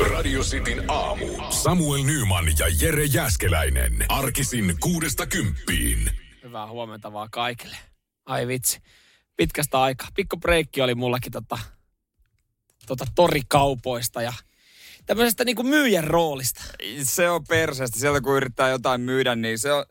Radio Cityn aamu. Samuel Nyman ja Jere Jäskeläinen. Arkisin kuudesta kymppiin. Hyvää huomenta vaan kaikille. Ai vitsi. Pitkästä aikaa. Pikku breikki oli mullakin tota, tota torikaupoista ja tämmöisestä niinku myyjän roolista. Se on perseestä. Sieltä kun yrittää jotain myydä, niin se on,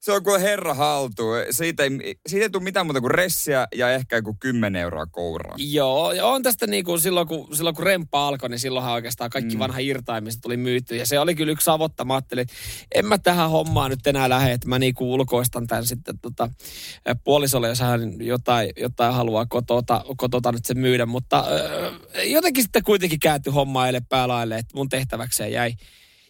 se on kuin herra haltu. Siitä ei, siitä ei tule mitään muuta kuin ressiä ja ehkä joku 10 euroa kouraa. Joo, ja on tästä niinku silloin kun, silloin kun remppa alkoi, niin silloinhan oikeastaan kaikki mm. vanha irtaimiset tuli myyty. Ja se oli kyllä yksi savotta. Mä ajattelin, että en mä tähän hommaan nyt enää lähde, että mä niinku ulkoistan tämän sitten tota, puolisolle, jos hän jotain, jotain haluaa kotota, kotota nyt se myydä. Mutta äh, jotenkin sitten kuitenkin kääntyi homma päälaille, että mun tehtäväkseen jäi,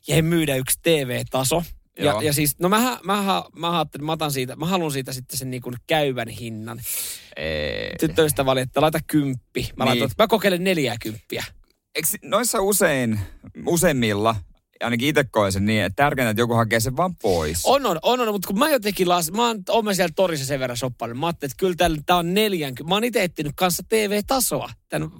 jäi myydä yksi TV-taso. Ja, ja siis, no mä, mä, mä ajattelin, mä otan siitä, mä haluan siitä sitten sen niin käyvän hinnan. Ei. Tyttöystävä oli, että laita kymppi. Mä, Niin. että mä kokeilen neljää kymppiä. Eikö noissa usein, useimmilla, ainakin itse koen sen niin, että tärkeintä, että joku hakee sen vaan pois. On, on, on, on mutta kun mä jotenkin las, mä oon, oon mä siellä torissa sen verran shoppannut. Mä ajattelin, että kyllä täällä, tää on neljän, mä oon itse etsinyt kanssa TV-tasoa tämän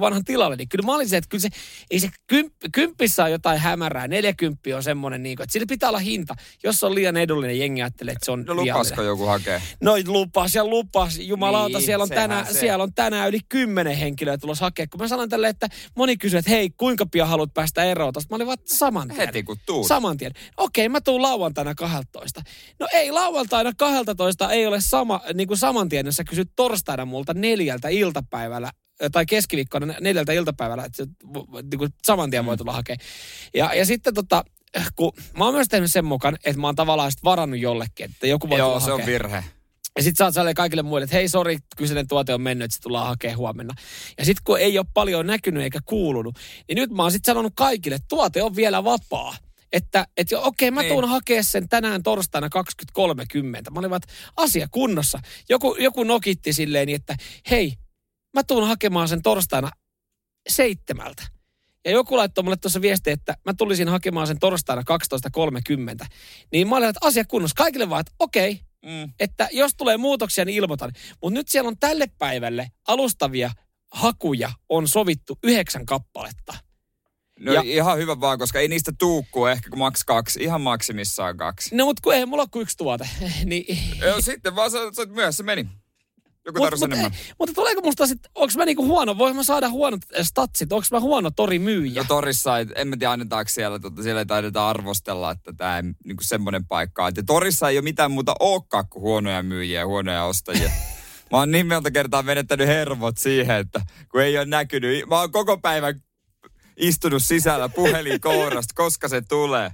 vanhan tilalle, niin kyllä mä olin se, että kyllä se, ei se kymp, kymppissä on jotain hämärää, neljäkymppi on semmoinen, niin kuin, että sillä pitää olla hinta. Jos on liian edullinen, jengi ajattelee, että se on No lupasko liiallinen. joku hakee? No lupas ja lupas, jumalauta, Niin, siellä, on tänään, siellä on tänään yli kymmenen henkilöä tulossa hakea. Kun mä sanoin tälle, että moni kysyy, että hei, kuinka pian haluat päästä eroon tosta? Mä olin vaan saman tien. Heti kun tuut. Saman tien. Okei, mä tuun lauantaina 12. No ei, lauantaina 12 ei ole sama, niin kuin saman tien, jos sä kysyt torstaina multa neljältä iltapäivällä tai keskiviikkona neljältä iltapäivällä, että se niin kuin saman tien voi tulla hakea. Ja, ja sitten tota, kun mä oon myös tehnyt sen mukaan, että mä oon tavallaan sit varannut jollekin, että joku voi Joo, tulla se on hakea. virhe. Ja sit sä oot kaikille muille, että hei sori, kyseinen tuote on mennyt, että se tullaan hakemaan huomenna. Ja sit kun ei ole paljon näkynyt eikä kuulunut, niin nyt mä oon sit sanonut kaikille, että tuote on vielä vapaa. Että et jo, okei, mä Niin. tuun hakea sen tänään torstaina 20.30. Mä olin vaan, että asia kunnossa. Joku, joku nokitti silleen, niin, että hei, mä tuun hakemaan sen torstaina seitsemältä. Ja joku laittoi mulle tuossa viestiä, että mä tulisin hakemaan sen torstaina 12.30. Niin mä olin, että asia kunnossa. Kaikille vaan, että okei, Mm. että jos tulee muutoksia, niin ilmoitan. Mutta nyt siellä on tälle päivälle alustavia hakuja on sovittu yhdeksän kappaletta. No Ja- ja, ihan hyvä vaan, koska ei niistä tuukku ehkä kuin maks kaksi. Ihan maksimissaan kaksi. No mutta kun ei mulla ole kuin yksi tuote. niin, Joo, sitten vaan sä, sä myöhässä meni. Joku Mut- mut- enemmän. mutta tuleeko musta sitten, onko mä niinku huono, voin mä saada huonot statsit, onko mä huono torimyyjä? No torissa, ei, en mä tiedä annetaanko siellä, tota, siellä ei taideta arvostella, että tämä niinku semmoinen paikka on. Et torissa ei ole mitään muuta olekaan kuin huonoja myyjiä ja huonoja ostajia. Mä oon niin monta kertaa menettänyt hermot siihen, että kun ei ole näkynyt. Mä oon koko päivän istunut sisällä puhelin kourasta, koska se tulee.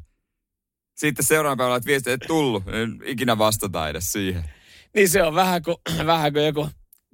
Sitten seuraavan päivänä että viesti, että tullut. En ikinä vastata edes siihen. Niin se on vähän kuin, vähän kuin joku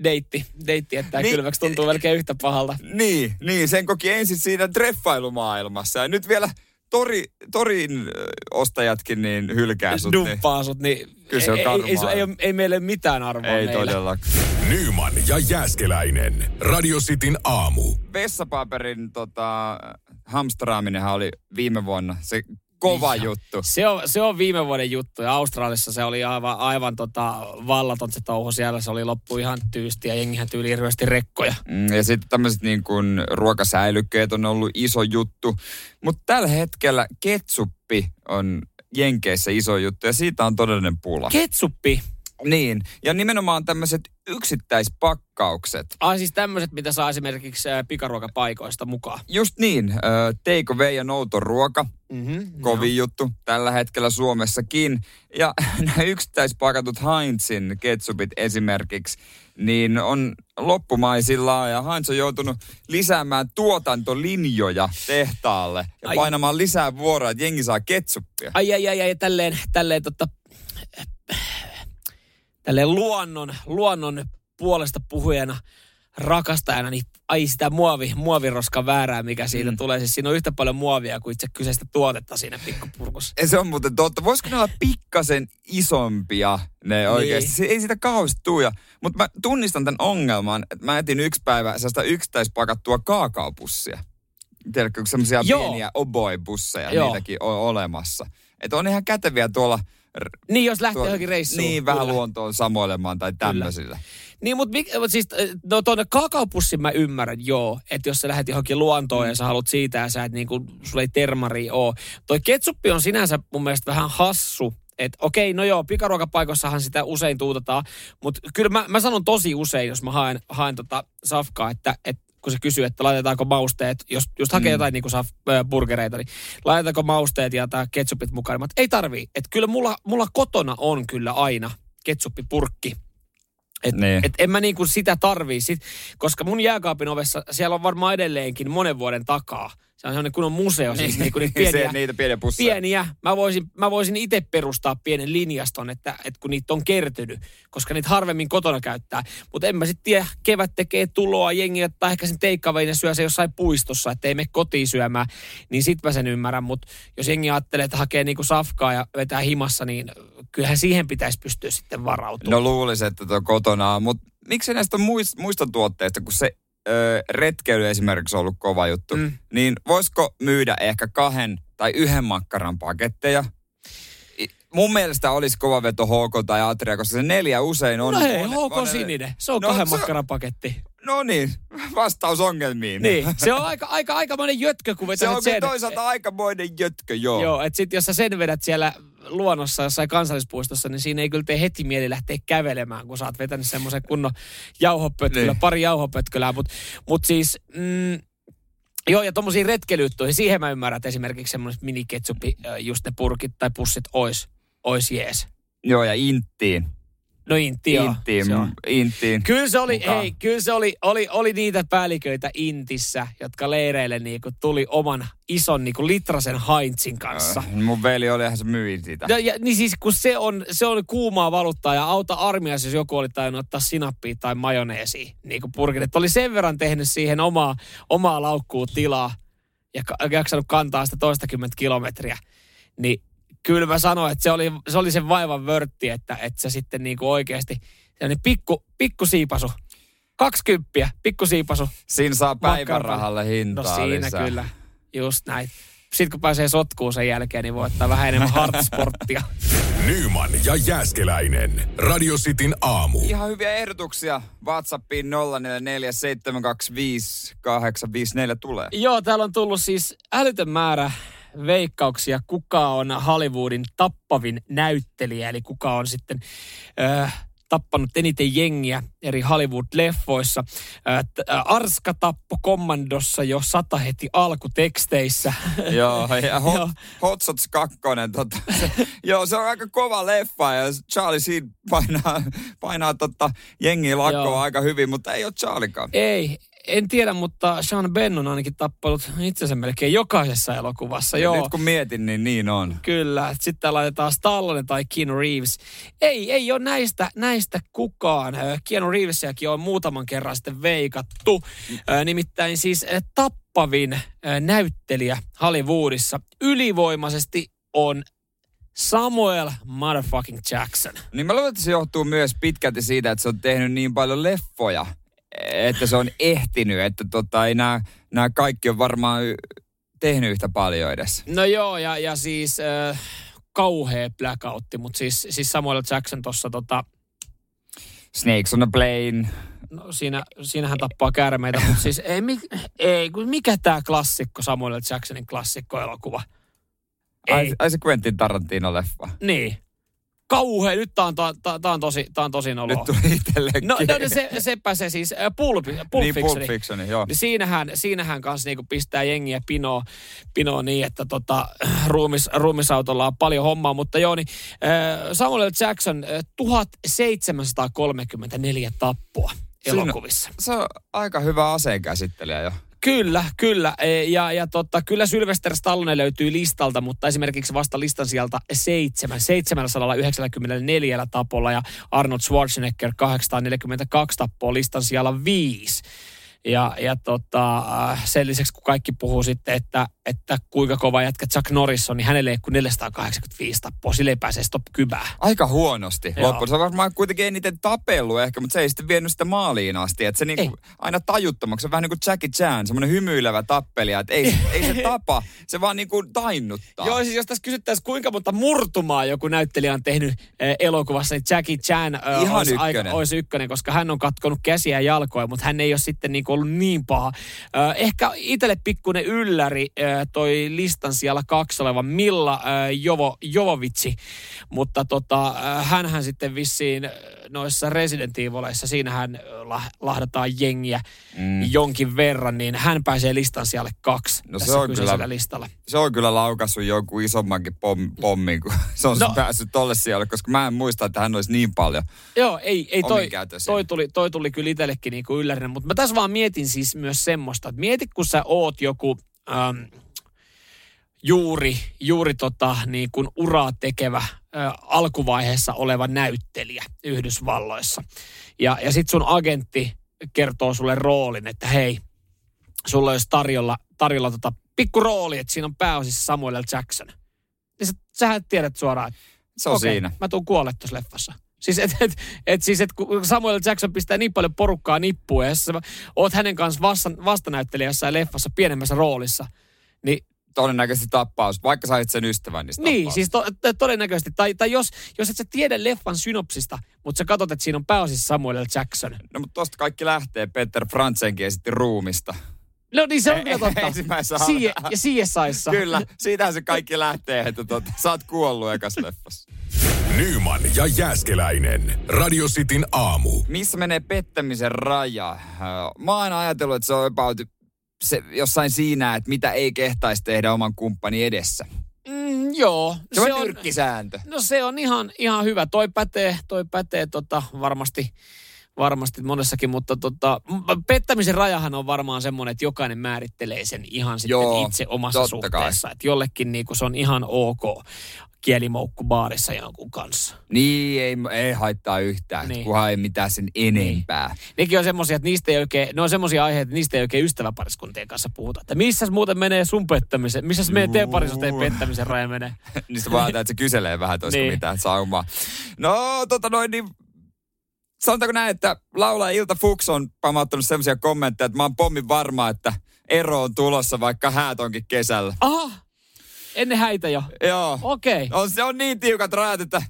deitti, deitti että Niin. niin, kylmäksi tuntuu melkein yhtä pahalta. Niin, niin, sen koki ensin siinä treffailumaailmassa. Ja nyt vielä tori, torin ostajatkin niin hylkää sut. Niin. Dumppaa sut, niin Kyllä se on ei, ei, ei, ei, ei, ei meille mitään arvoa Ei meillä. todellakaan. Nyman ja Jäskeläinen. Radio Cityn aamu. Vessapaperin tota, hamstraaminenhan oli viime vuonna se kova Ihan. juttu. Se on, se on viime vuoden juttu ja Australiassa se oli aivan, aivan tota, vallaton se touhu siellä. Se oli loppu ihan tyysti ja jengihän tyyli hirveästi rekkoja. Mm, Ja sitten tämmöiset niin kuin ruokasäilykkeet on ollut iso juttu. Mutta tällä hetkellä ketsuppi on Jenkeissä iso juttu ja siitä on todellinen pula. Ketsuppi. Niin, ja nimenomaan tämmöiset yksittäispakkaukset. Ai siis tämmöiset, mitä saa esimerkiksi äh, pikaruokapaikoista mukaan. Just niin, ö, take away ja nouto ruoka, Mm-hmm. kovin juttu tällä hetkellä Suomessakin. Ja nämä yksittäispakatut Heinzin ketsupit esimerkiksi, niin on loppumaisillaan ja Heinz on joutunut lisäämään tuotantolinjoja tehtaalle ja Ai. painamaan lisää vuoroa, että jengi saa ketsuppia. Ai, ai, ai, ai, tälleen, tälleen, tota, tälleen luonnon, luonnon puolesta puhujana, rakastajana, niin ai sitä muovi, muoviroskan väärää, mikä siitä mm. tulee. Siis siinä on yhtä paljon muovia kuin itse kyseistä tuotetta siinä pikkupurkussa. Se on muuten totta. Voisiko ne olla pikkasen isompia ne oikeasti? Se ei sitä kauheasti tuu. Mutta mä tunnistan tämän ongelman, että mä etin yksi päivä sellaista yksittäispakattua kaakaopussia. Tiedätkö, semmoisia pieniä oboi-busseja, Joo. niitäkin on olemassa. Että on ihan käteviä tuolla... Niin, jos lähtee tuolla johonkin reissuun. Niin, vähän Kyllä. luontoon samoilemaan tai tämmöisillä. Niin, mutta mik, mut siis, no tuonne kaakaopussin mä ymmärrän, joo. Että jos sä lähdet johonkin luontoon mm. ja sä haluat siitä ja sä et niinku, sulla ei termari oo. Toi ketsuppi on sinänsä mun mielestä vähän hassu. Että okei, no joo, pikaruokapaikossahan sitä usein tuutetaan. Mutta kyllä mä, mä sanon tosi usein, jos mä haen, haen tota safkaa, että, että kun se kysyy, että laitetaanko mausteet, jos just hakee mm. jotain niin kuin äh, burgereita, niin laitetaanko mausteet ja tämä ketsupit mukaan. Mä, ei tarvii. Että kyllä mulla, mulla kotona on kyllä aina ketsuppipurkki. Et, Niin. et en mä niinku sitä tarvii, sit, koska mun jääkaapin ovessa siellä on varmaan edelleenkin monen vuoden takaa. Se on sellainen kunnon museo, siis niinku niitä pieniä, Se, niitä pieniä pusseja. pieniä. Mä voisin, mä voisin itse perustaa pienen linjaston, että, että kun niitä on kertynyt, koska niitä harvemmin kotona käyttää. Mutta en mä sitten tiedä, kevät tekee tuloa, jengi ottaa ehkä sen teikkavein ja syö se jossain puistossa, että ei mene kotiin syömään, niin sit mä sen ymmärrän. Mutta jos jengi ajattelee, että hakee niinku safkaa ja vetää himassa, niin kyllähän siihen pitäisi pystyä sitten varautumaan. No luulisin, että tuo kotona on, mutta miksi näistä muista, muista tuotteista, kun se ö, retkeily esimerkiksi on ollut kova juttu, Mm. niin voisiko myydä ehkä kahden tai yhden makkaran paketteja? Mun mielestä olisi kova veto HK tai Atria, koska se neljä usein on... No hei, on- HK on- Sininen. Se on No, kahden se- makkaran paketti. No niin, vastaus ongelmiin. Niin, se on aika, aika, aikamoinen jötkö, kun Se on sen. toisaalta aikamoinen jötkö, joo. Joo, että sit jos sä sen vedät siellä luonnossa jossain kansallispuistossa, niin siinä ei kyllä tee heti mieli lähteä kävelemään, kun sä oot vetänyt semmoisen kunnon jauhopötkylä, Niin. pari jauhopötkylää. Mutta mut siis, mm, joo, ja tommosiin retkelyttuihin, siihen mä ymmärrän, että esimerkiksi semmoiset miniketsuppi, just ne purkit tai pussit ois, ois jees. Joo, ja Inttiin. No intti, joo. Inttiin, Se on. Inttiin. Kyllä se oli, mukaan. hei, kyllä se oli, oli, oli niitä päälliköitä Intissä, jotka leireille niinku tuli oman ison niinku litrasen Heinzin kanssa. Äh, Mun veli oli, eihän se myi sitä. Ja, ja, niin siis kun se on, se on kuumaa valuuttaa ja auta armias, jos joku oli tainnut ottaa sinappia tai majoneesia, niin kuin purkin. Että oli sen verran tehnyt siihen omaa, omaa laukkuun tilaa ja jaksanut kantaa sitä toistakymmentä kilometriä. Niin kyllä mä sanoin, että se oli, se oli sen vaivan vörtti, että, että se sitten niin kuin oikeasti, sellainen pikku, pikku siipasu. Kaksikymppiä, pikku siipasu. Siinä saa päivärahalle No hintaa siinä lisää. kyllä, just näin. Sitten kun pääsee sotkuun sen jälkeen, niin voi ottaa vähän enemmän hardsporttia. Nyman ja Jääskeläinen. Radio Cityn aamu. Ihan hyviä ehdotuksia. WhatsAppiin 0447255854 tulee. Joo, täällä on tullut siis älytön määrä veikkauksia, kuka on Hollywoodin tappavin näyttelijä, eli kuka on sitten äh, tappanut eniten jengiä eri Hollywood-leffoissa. Arska tappo kommandossa jo sata heti alkuteksteissä. joo, ja Joo. Hot, Hot Shots 2. Tota, se, joo, se on aika kova leffa ja Charlie Sheen painaa, painaa tota, jengiä lakkoa aika hyvin, mutta ei ole Charliekaan. Ei, en tiedä, mutta Sean Benn on ainakin tappanut itsensä melkein jokaisessa elokuvassa. Joo. Nyt kun mietin, niin niin on. Kyllä, sitten laitetaan Stallone tai Keanu Reeves. Ei, ei ole näistä, näistä kukaan. Keanu Reevesiäkin on muutaman kerran sitten veikattu. Nimittäin siis tappavin näyttelijä Hollywoodissa ylivoimaisesti on Samuel motherfucking Jackson. Niin mä luulen, että se johtuu myös pitkälti siitä, että se on tehnyt niin paljon leffoja, että se on ehtinyt, että tota, ei nämä, nämä kaikki on varmaan tehnyt yhtä paljon edes. No joo, ja, ja siis äh, kauhea blackoutti, mutta siis, siis Samuel Jackson tuossa tota, Snakes on a Plane. No siinä, siinähän tappaa käärmeitä, mutta siis ei, mi, ei mikä tämä klassikko, Samuel Jacksonin klassikkoelokuva? Ai, Ei, ai se Quentin Tarantino-leffa. niin. Kauhea, nyt tää on, tää, tää, tää on tosi, tää on tosi noloa. Nyt tuli itsellekin. No, no, no se, sepä se siis, äh, Pulp, Pulp niin, Pulp Fiction. Fiction, joo. Niin siinähän, siinähän kanssa niinku pistää jengiä pinoa, pinoa niin, että tota, ruumis, ruumisautolla on paljon hommaa. Mutta joo, niin äh, Samuel Jackson, äh, 1734 tappoa Siinä- elokuvissa. Se on aika hyvä aseenkäsittelijä jo. Kyllä, kyllä. E, Ja, ja totta, kyllä Sylvester Stallone löytyy listalta, mutta esimerkiksi vasta listan sieltä seitsemän, 794 tapolla ja Arnold Schwarzenegger 842 tappoa listan siellä viisi. Ja, ja tota, sen lisäksi, kun kaikki puhuu sitten, että, että kuinka kova jätkä Chuck Norris on, niin hänelle ei kuin 485 tappoa. Sille ei pääse stop kybää. Aika huonosti. Loppuun se on varmaan kuitenkin eniten tapellut ehkä, mutta se ei sitten vienyt sitä maaliin asti. Että se niinku aina tajuttomaksi on vähän niin kuin Jackie Chan, semmoinen hymyilevä tappelija. Että ei, ei se tapa, se vaan niin kuin tainnuttaa. Joo, siis jos tässä kysyttäisiin, kuinka monta murtumaa joku näyttelijä on tehnyt eh, elokuvassa, niin Jackie Chan eh, Ihan olisi, ykkönen. aika, olisi ykkönen, koska hän on katkonut käsiä ja jalkoja, mutta hän ei ole sitten niin ollut niin paha. Eh, ehkä itselle pikkuinen ylläri eh, toi listan siellä kaksi oleva Milla eh, Jovo, Jovovitsi, mutta tota, eh, hänhän sitten vissiin noissa Resident Evileissa, siinähän lah- lahdataan jengiä mm. jonkin verran, niin hän pääsee listan siellä kaksi No se on kyllä- listalla. se on kyllä laukassut joku isommankin pom, pommin, kun se on No. päässyt tolle siellä, koska mä en muista, että hän olisi niin paljon. Joo, ei, ei toi, toi, tuli, toi tuli kyllä itsellekin niinku yllärinä, mutta mä tässä vaan mietin siis myös semmoista, että mieti kun sä oot joku ähm, juuri, juuri tota, niin kuin uraa tekevä äh, alkuvaiheessa oleva näyttelijä Yhdysvalloissa. Ja, ja sit sun agentti kertoo sulle roolin, että hei, sulla olisi tarjolla, tarjolla tota pikku rooli, että siinä on pääosissa Samuel L. Jackson. Niin sä, sähän tiedät suoraan, että Se on Okei, siinä. Mä tuun kuolle tuossa leffassa. Siis et, et, et, siis et, kun Samuel Jackson pistää niin paljon porukkaa nippuun ja sä oot hänen kanssa vasta, vastanäyttelijä jossain leffassa pienemmässä roolissa, niin Todennäköisesti tappaus, vaikka sait sen ystävän, niin niin, tappaus. siis to, to, todennäköisesti. Tai, tai jos, jos et sä tiedä leffan synopsista, mutta sä katsot, että siinä on pääosissa Samuel L. Jackson. No mutta tosta kaikki lähtee. Peter Frantzenkin esitti ruumista. No niin, se on kyllä totta. ensimmäisessä Sie- ja CSIssa. Kyllä, siitähän se kaikki lähtee, että tota, sä oot kuollut ekas leffassa. Nyman ja Jääskeläinen. Radio Cityn aamu. Missä menee pettämisen raja? Mä oon aina ajatellut, että se on about se, jossain siinä, että mitä ei kehtaisi tehdä oman kumppani edessä. Mm, joo. Se, se on nyrkkisääntö. No se on ihan, ihan hyvä. Toi pätee, toi pätee tota, varmasti, varmasti monessakin, mutta tota, pettämisen rajahan on varmaan semmoinen, että jokainen määrittelee sen ihan sitten Joo, itse omassa suhteessa. Että jollekin niinku se on ihan ok kielimoukku baarissa jonkun kanssa. Niin, ei, ei haittaa yhtään, Niin. niin. kunhan ei mitään sen enempää. Nekin on semmoisia, että niistä ei oikein, ne on semmoisia aiheita, että niistä ei oikein ystäväpariskuntien kanssa puhuta. Että missäs muuten menee sun pettämisen, missäs meidän teidän parisuhteen pettämisen raja menee? niin sitä vaan että se kyselee vähän, että olisiko Niin. niin. mitään saumaa. No, tota noin, niin sanotaanko näin, että laulaja Ilta Fuchs on pamauttanut semmoisia kommentteja, että mä oon pommin varma, että ero on tulossa, vaikka häät onkin kesällä. Aha, ennen häitä jo. Joo. Okei. Okay. On, se on niin tiukat rajat, että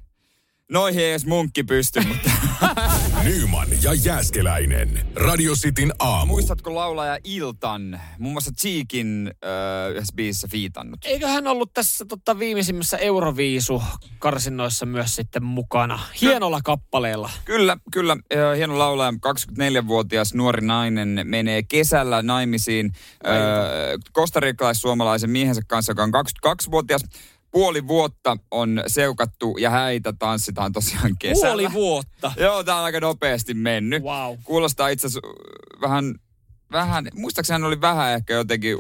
noihin ei edes munkki pysty, mutta Nyman ja Jääskeläinen. Radio Cityn aamu. muistatko laulaja Iltan, muun muassa Cheekin äh, yhdessä biisissä fiitannut? Eikö hän ollut tässä totta, viimeisimmässä Euroviisu-karsinnoissa myös sitten mukana? Hienolla kappaleella. Kyllä, kyllä. Ö, Hieno laulaja, 24-vuotias nuori nainen menee kesällä naimisiin ö, kostarikkalais-suomalaisen miehensä kanssa, joka on 22-vuotias. Puoli vuotta on seukattu ja häitä tanssitaan tosiaan kesällä. Puoli vuotta. Joo, tää on aika nopeasti mennyt. Wow. Kuulostaa itse asiassa äh, vähän, vähän, muistaakseni hän oli vähän ehkä jotenkin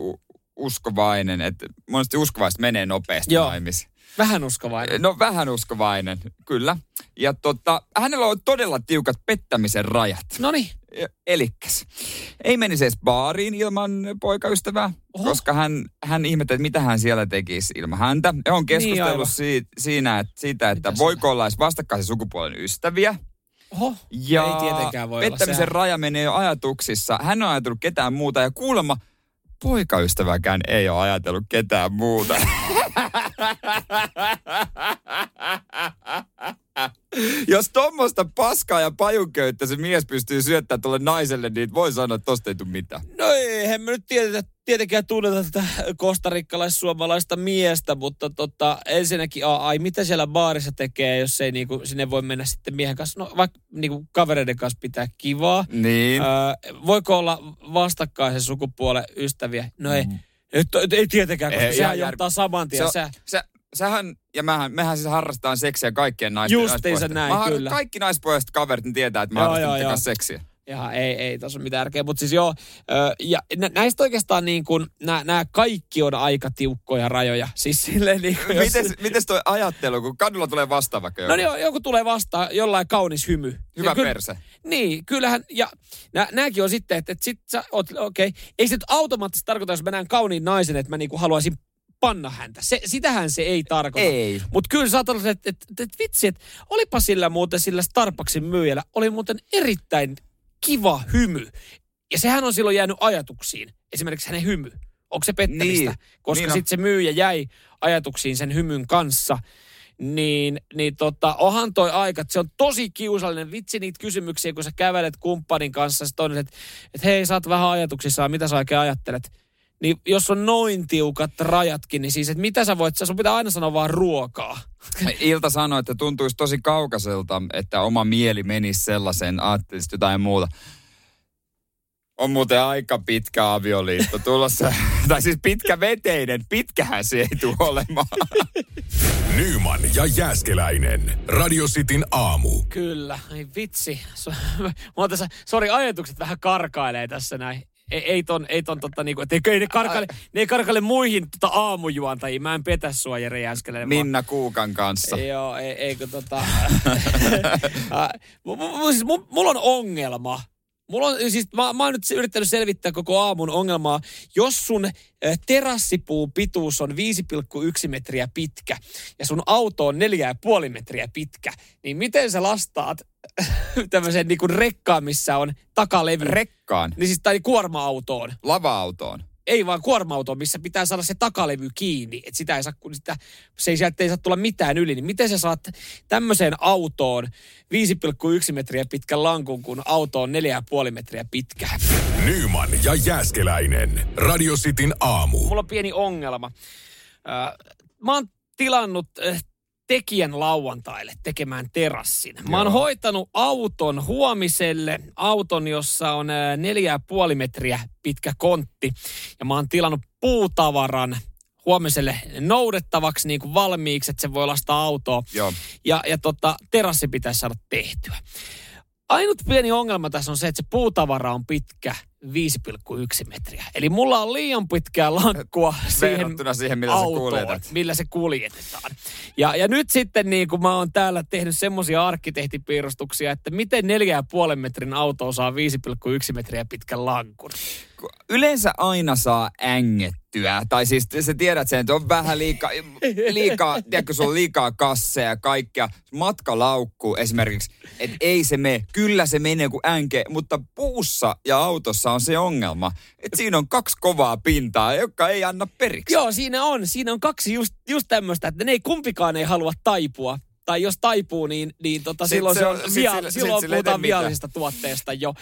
uskovainen, että monesti uskovaiset menee nopeasti Joo. naimisiin. Vähän uskovainen. No vähän uskovainen, kyllä. Ja tota, hänellä on todella tiukat pettämisen rajat. No niin. Elikkäs. Ei menisi edes baariin ilman poikaystävää, Oho. koska hän, hän ihmettelee, että mitä hän siellä tekisi ilman häntä. Ja on Niin, keskustellut aivan. si, siinä, että, siitä, että Mitä voiko olla edes vastakkaisen sukupuolen ystäviä. Oho. Ja Ei tietenkään voi olla, pettämisen sehän- raja menee jo ajatuksissa. Hän on ajatellut ketään muuta ja kuulemma poikaystäväkään ei ole ajatellut ketään muuta. Jos tuommoista paskaa ja pajunköyttä se mies pystyy syöttämään tuolle naiselle, niin voi sanoa, että tosta ei tule mitään. No eihän me nyt tiedetä, tietenkään tunneta tätä kostarikkalaissuomalaista miestä, mutta tota, ensinnäkin, ai mitä siellä baarissa tekee, jos ei niinku, sinne voi mennä sitten miehen kanssa, no vaikka niinku kavereiden kanssa pitää kivaa. Niin. Öö, voiko olla vastakkaisen sukupuolen ystäviä? No ei, et, et, ei tietenkään, koska Ei, sehän jär- johtaa saman tien. Se, Sä, se, sähän ja mähän, mehän siis harrastetaan seksiä kaikkien naisten Justiinsa näin, Mä kyllä. Kaikki naispuoliset kaverit niin tietää, että mä Joo, harrastan joo, joo. seksiä. Ja ei, ei tässä ole mitään järkeä. Mutta siis joo, ja nä- näistä oikeastaan niin kuin, nämä kaikki on aika tiukkoja rajoja. Siis silleen niin kuin, jos- Mites, mites toi ajattelu, kun kadulla tulee vastaan vaikka joku? No niin, joku tulee vastaan, jollain kaunis hymy. Hyvä Ja perse. Niin, kyllähän, ja nä, nääkin on sitten, että, että sit sä oot, okei, okay. ei se nyt automaattisesti tarkoita, jos mä näen kauniin naisen, että mä niinku haluaisin panna häntä. Se, sitähän se ei tarkoita. Ei. Mutta kyllä sä että, että, että, että vitsi, että olipa sillä muuten sillä Starbucksin myyjällä, oli muuten erittäin kiva hymy. Ja sehän on silloin jäänyt ajatuksiin, esimerkiksi hänen hymy. Onko se pettämistä? Niin. Koska Niin sitten se myyjä jäi ajatuksiin sen hymyn kanssa. Niin, niin tota, onhan toi aika, se on tosi kiusallinen. Vitsi niitä kysymyksiä, kun sä kävelet kumppanin kanssa. Sitten toinen, että, että hei, sä oot vähän ajatuksissaan, mitä sä oikein ajattelet? Niin jos on noin tiukat rajatkin, niin siis, että mitä sä voit, sun pitää aina sanoa vaan ruokaa. Ilta sanoi, että tuntuisi tosi kaukaiselta, että oma mieli menisi sellaiseen, ajattelisit jotain muuta. On muuten aika pitkä avioliitto tulossa. tai siis pitkä veteinen. Pitkähän se ei tule olemaan. Nyman ja Jääskeläinen. Radio Cityn aamu. Kyllä, ei vitsi. Mä tässä, sori, ajatukset vähän karkailee tässä näin. Ei, ei ton, ei ton tota niinku, että ei, ei ne, karkaile, ne ei karkaile muihin tota aamujuontajiin. Mä en petä sua Jere Jääskeläinen. vaan- Minna Kuukan kanssa. Joo, ei, tota... Mu- mu- mu- siis mu- mulla on ongelma. Mulla on, siis mä, mä oon nyt yrittänyt selvittää koko aamun ongelmaa. Jos sun äh, terassipuun pituus on 5,1 metriä pitkä ja sun auto on 4,5 metriä pitkä, niin miten sä lastaat tämmöisen niin rekkaan, missä on takalevy? Rekkaan. niin siis, tai kuorma-autoon Lava-autoon. Ei vaan kuorma missä pitää saada se takalevy kiinni, että sitä ei saa, kun sitä, se ei sieltä ei saa tulla mitään yli, niin miten sä saat tämmöiseen autoon 5,1 metriä pitkän lankun, kun auto on 4,5 metriä pitkä? Nyman ja Jääskeläinen. Radio Cityn aamu. Mulla on pieni ongelma. Äh, mä oon tilannut äh, tekijän lauantaille tekemään terassin. Mä oon Joo. hoitanut auton huomiselle, auton, jossa on neljä ja puoli metriä pitkä kontti. Ja mä oon tilannut puutavaran huomiselle noudettavaksi niin kuin valmiiksi, että se voi lastaa autoa. Joo. Ja, ja tota, terassi pitäisi saada tehtyä. Ainut pieni ongelma tässä on se, että se puutavara on pitkä 5,1 metriä. Eli mulla on liian pitkää lankkua siihen siihen, millä sä autoon, kuljetat. millä se kuljetetaan. Ja, ja nyt sitten niin kuin mä oon täällä tehnyt semmoisia arkkitehtipiirustuksia, että miten 4,5 metrin auto saa 5,1 metriä pitkän lankun. Kun Yleensä aina saa ängettyä. Tai siis sä tiedät sen, että on vähän liikaa, liikaa tiedätkö, sulla on liikaa kasseja ja kaikkea. Matkalaukku esimerkiksi, että ei se mene. Kyllä se menee kuin änke, mutta puussa ja autossa on se ongelma, että siinä on kaksi kovaa pintaa, joka ei anna periksi. Joo, siinä on. Siinä on kaksi just, just tämmöistä, että ne ei kumpikaan ei halua taipua. Tai jos taipuu, niin, niin tota, Sit silloin, se se on- sit via, sille- silloin sille puhutaan viallisesta tuotteesta jo.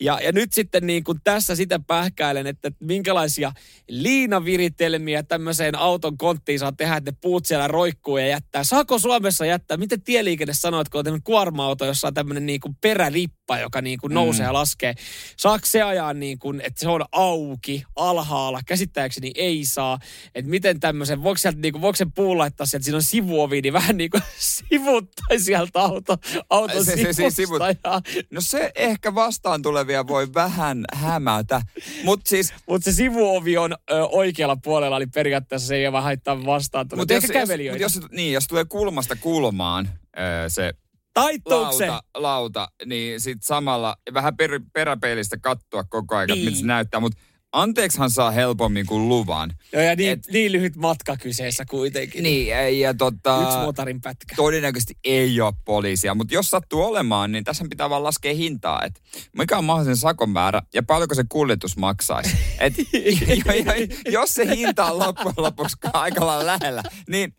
Ja, ja nyt sitten niin kuin tässä sitä pähkäilen, että minkälaisia liinaviritelmiä tämmöiseen auton konttiin saa tehdä, että ne puut siellä roikkuu ja jättää. Saako Suomessa jättää? Miten tieliikenne sanoo, että kun on tämmöinen kuorma-auto, jossa on tämmöinen niin kuin perälippa, joka niin kuin nousee ja laskee. Saako se ajaa niin kuin, että se on auki alhaalla? Käsittääkseni ei saa. Että miten tämmöisen, voiko, sieltä, niin kuin, voiko sen puun laittaa sieltä, siinä on sivuovi, niin vähän niin kuin sivuttaisi sieltä auto, auton Se- se- se sivut- ja, No se ehkä vastaan tulevia voi vähän hämätä. Mutta siis mutta se sivuovi on ö, oikealla puolella, eli periaatteessa se ei vaan haittaa vastaan. Mut Mutta jos, ehkä jos, kävelijöitä. mut jos, niin, jos tulee kulmasta kulmaan öö, se Taittuuko se? lauta, lauta, niin sit samalla vähän per, peräpeilistä katsoa koko ajan, Niin. mitä se näyttää. Mutta anteeksihan saa helpommin kuin luvan. Joo, ja niin, Et- niin lyhyt matka kyseessä kuitenkin. Niin, ja tota... Yksi motorin pätkä. todennäköisesti ei ole poliisia, mutta jos sattuu olemaan, niin tässä pitää vaan laskea hintaa, että mikä on mahdollisen sakon määrä ja paljonko se kuljetus maksaisi. Et, ja, ja, jos se hinta on loppujen lopuksi aika lailla lähellä, niin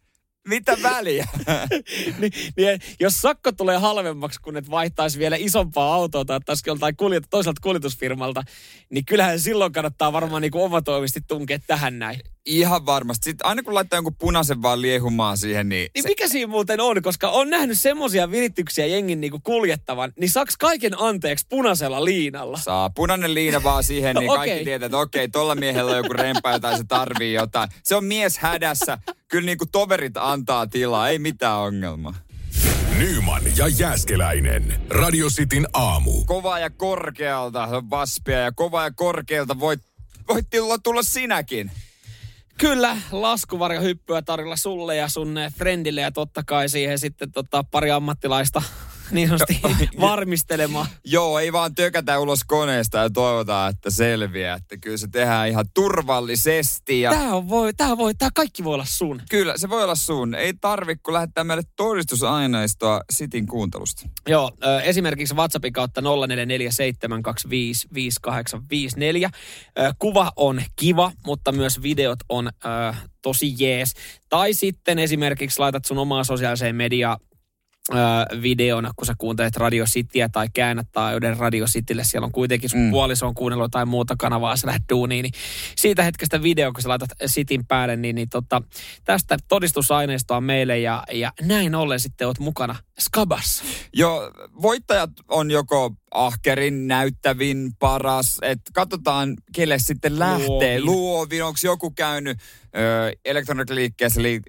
mitä väliä? niin, niin, jos sakko tulee halvemmaksi, kun et vaihtaisi vielä isompaa autoa tai ottaisi joltain kuljet, toiselta kuljetusfirmalta, niin kyllähän silloin kannattaa varmaan niin omatoimisesti tunkea tähän näin. Ihan varmasti. Sitten aina kun laittaa jonkun punaisen vaan liehumaan siihen, niin... Niin se, mikä siinä muuten on, koska on nähnyt semmoisia virityksiä jengin niinku kuljettavan, niin saaks kaiken anteeksi punaisella liinalla? saa punainen liina vaan siihen, niin kaikki Okei. tietää, että okei, tolla miehellä on joku rempa jotain, se tarvii jotain. Se on mies hädässä. Kyllä niin kuin toverit antaa tilaa, ei mitään ongelmaa. Nyman ja Jääskeläinen. Radio Cityn aamu. Kova ja korkealta on vaspia ja kova ja korkealta voit, voit tulla, tulla sinäkin. Kyllä, laskuvarjo hyppyä tarjolla sulle ja sun friendille ja totta kai siihen sitten tota, pari ammattilaista niin sanotusti varmistelemaan. Joo, ei vaan tökätä ulos koneesta ja toivotaan, että selviää. Että kyllä se tehdään ihan turvallisesti. Ja... Tää, on voi, tää, voi, tää kaikki voi olla sun. Kyllä, se voi olla sun. Ei tarvi, kun lähettää meille todistusaineistoa Sitin kuuntelusta. Joo, esimerkiksi WhatsAppin kautta 0447255854. Ö, Kuva on kiva, mutta myös videot on tosi jees. Tai sitten esimerkiksi laitat sun omaa sosiaaliseen mediaan videona, kun sä kuuntelet Radio Cityä tai käännät taajuuden Radio Citylle. Siellä on kuitenkin sun mm. puoliso on kuunnellut tai muuta kanavaa, sä lähdet duuniin. Niin siitä hetkestä video, kun sä laitat Cityn päälle, niin, niin tota, tästä todistusaineistoa meille ja, ja näin ollen sitten oot mukana Skabassa. Joo, voittajat on joko ahkerin, näyttävin, paras. että katsotaan, kelle sitten lähtee. Luovin. Luovin, onko joku käynyt ö, elektroniikkaliikkeessä li-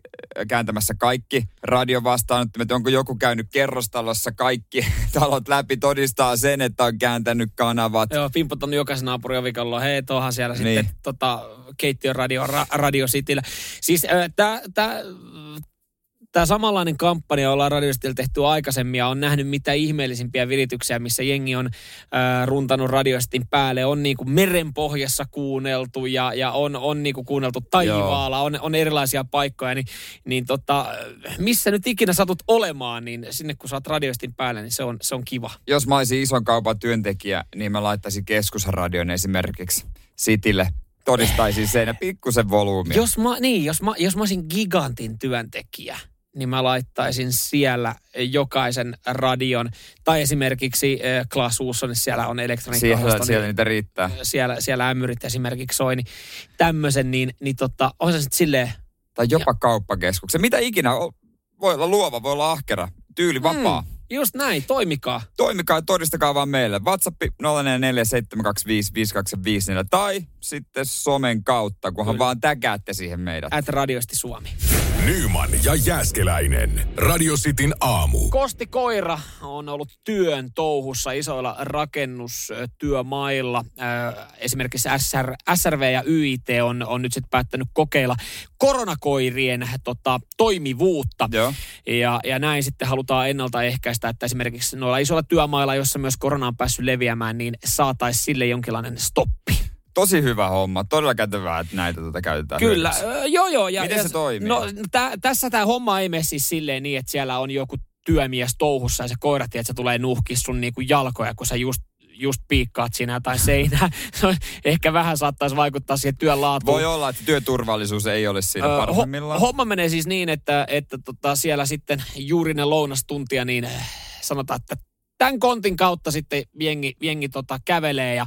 kääntämässä kaikki radiovastaanottimet? Onko joku käynyt kerrostalossa kaikki talot läpi, todistaa sen, että on kääntänyt kanavat. Joo, Pimpot on jokaisen naapurin ovikalla. Hei, tuohan siellä Niin. sitten tota, keittiön radio, ra, radio Cityllä. Siis tämä tää samanlainen kampanja ollaan Radio Cityllä tehty aikaisemmin ja on nähnyt mitä ihmeellisimpiä virityksiä, missä jengi on äh, runtanut Radio Cityn päälle. On niinku merenpohjassa kuunneltu ja, ja on, on niinku kuunneltu taivaalla, on, on erilaisia paikkoja. Niin, niin tota, missä nyt ikinä satut olemaan, niin sinne kun saat Radio Cityn päälle, niin se on, se on kiva. Jos mä olisin ison kaupan työntekijä, niin mä laittaisin keskusradion esimerkiksi Sitille. Todistaisin sen ja pikkusen volyymia. Jos mä, niin, jos mä, jos mä olisin gigantin työntekijä, niin mä laittaisin siellä jokaisen radion. Tai esimerkiksi äh, Klaas Uusson, siellä on elektroniikka Siellä, siellä niitä riittää. siellä, siellä ämyrit esimerkiksi soi, niin tämmöisen, niin, niin tota, on se sitten silleen, Tai jopa kauppakeskuksen. Mitä ikinä, voi olla luova, voi olla ahkera, tyyli vapaa. Mm. Just näin, toimikaa. Toimikaa ja todistakaa vaan meille. WhatsApp 0447255854 tai sitten somen kautta, kunhan Kyllä. vaan täkäätte siihen meidät. At radiosti Suomi. Nyman ja Jääskeläinen. Radio Cityn aamu. Kosti Koira on ollut työn touhussa isoilla rakennustyömailla. Äh, Esimerkiksi SR, SRV ja YIT on, on nyt sitten päättänyt kokeilla koronakoirien tota, toimivuutta. Joo. Ja, ja näin sitten halutaan ennaltaehkäistä, että esimerkiksi noilla isoilla työmailla, jossa myös korona on päässyt leviämään, niin saataisiin sille jonkinlainen stoppi. Tosi hyvä homma. Todella kätevää, että näitä tuota käytetään. Kyllä, hyödyksi. ö, joo joo. Ja, Miten ja, se toimii? No tä, tässä tämä homma ei mene siis silleen niin, että siellä on joku työmies touhussa ja se koira, että se tulee nuhkis sun niinku jalkoja, kun sä just just piikkaat siinä tai seinää. Se on- Ehkä vähän saattaisi vaikuttaa siihen työn laatuun. Voi olla, että työturvallisuus ei ole siinä parhaimmillaan. ho- homma menee siis niin, että, että tota siellä sitten juuri ne lounastuntia, niin äh, sanotaan, että tämän kontin kautta sitten jengi, jengi tota kävelee ja,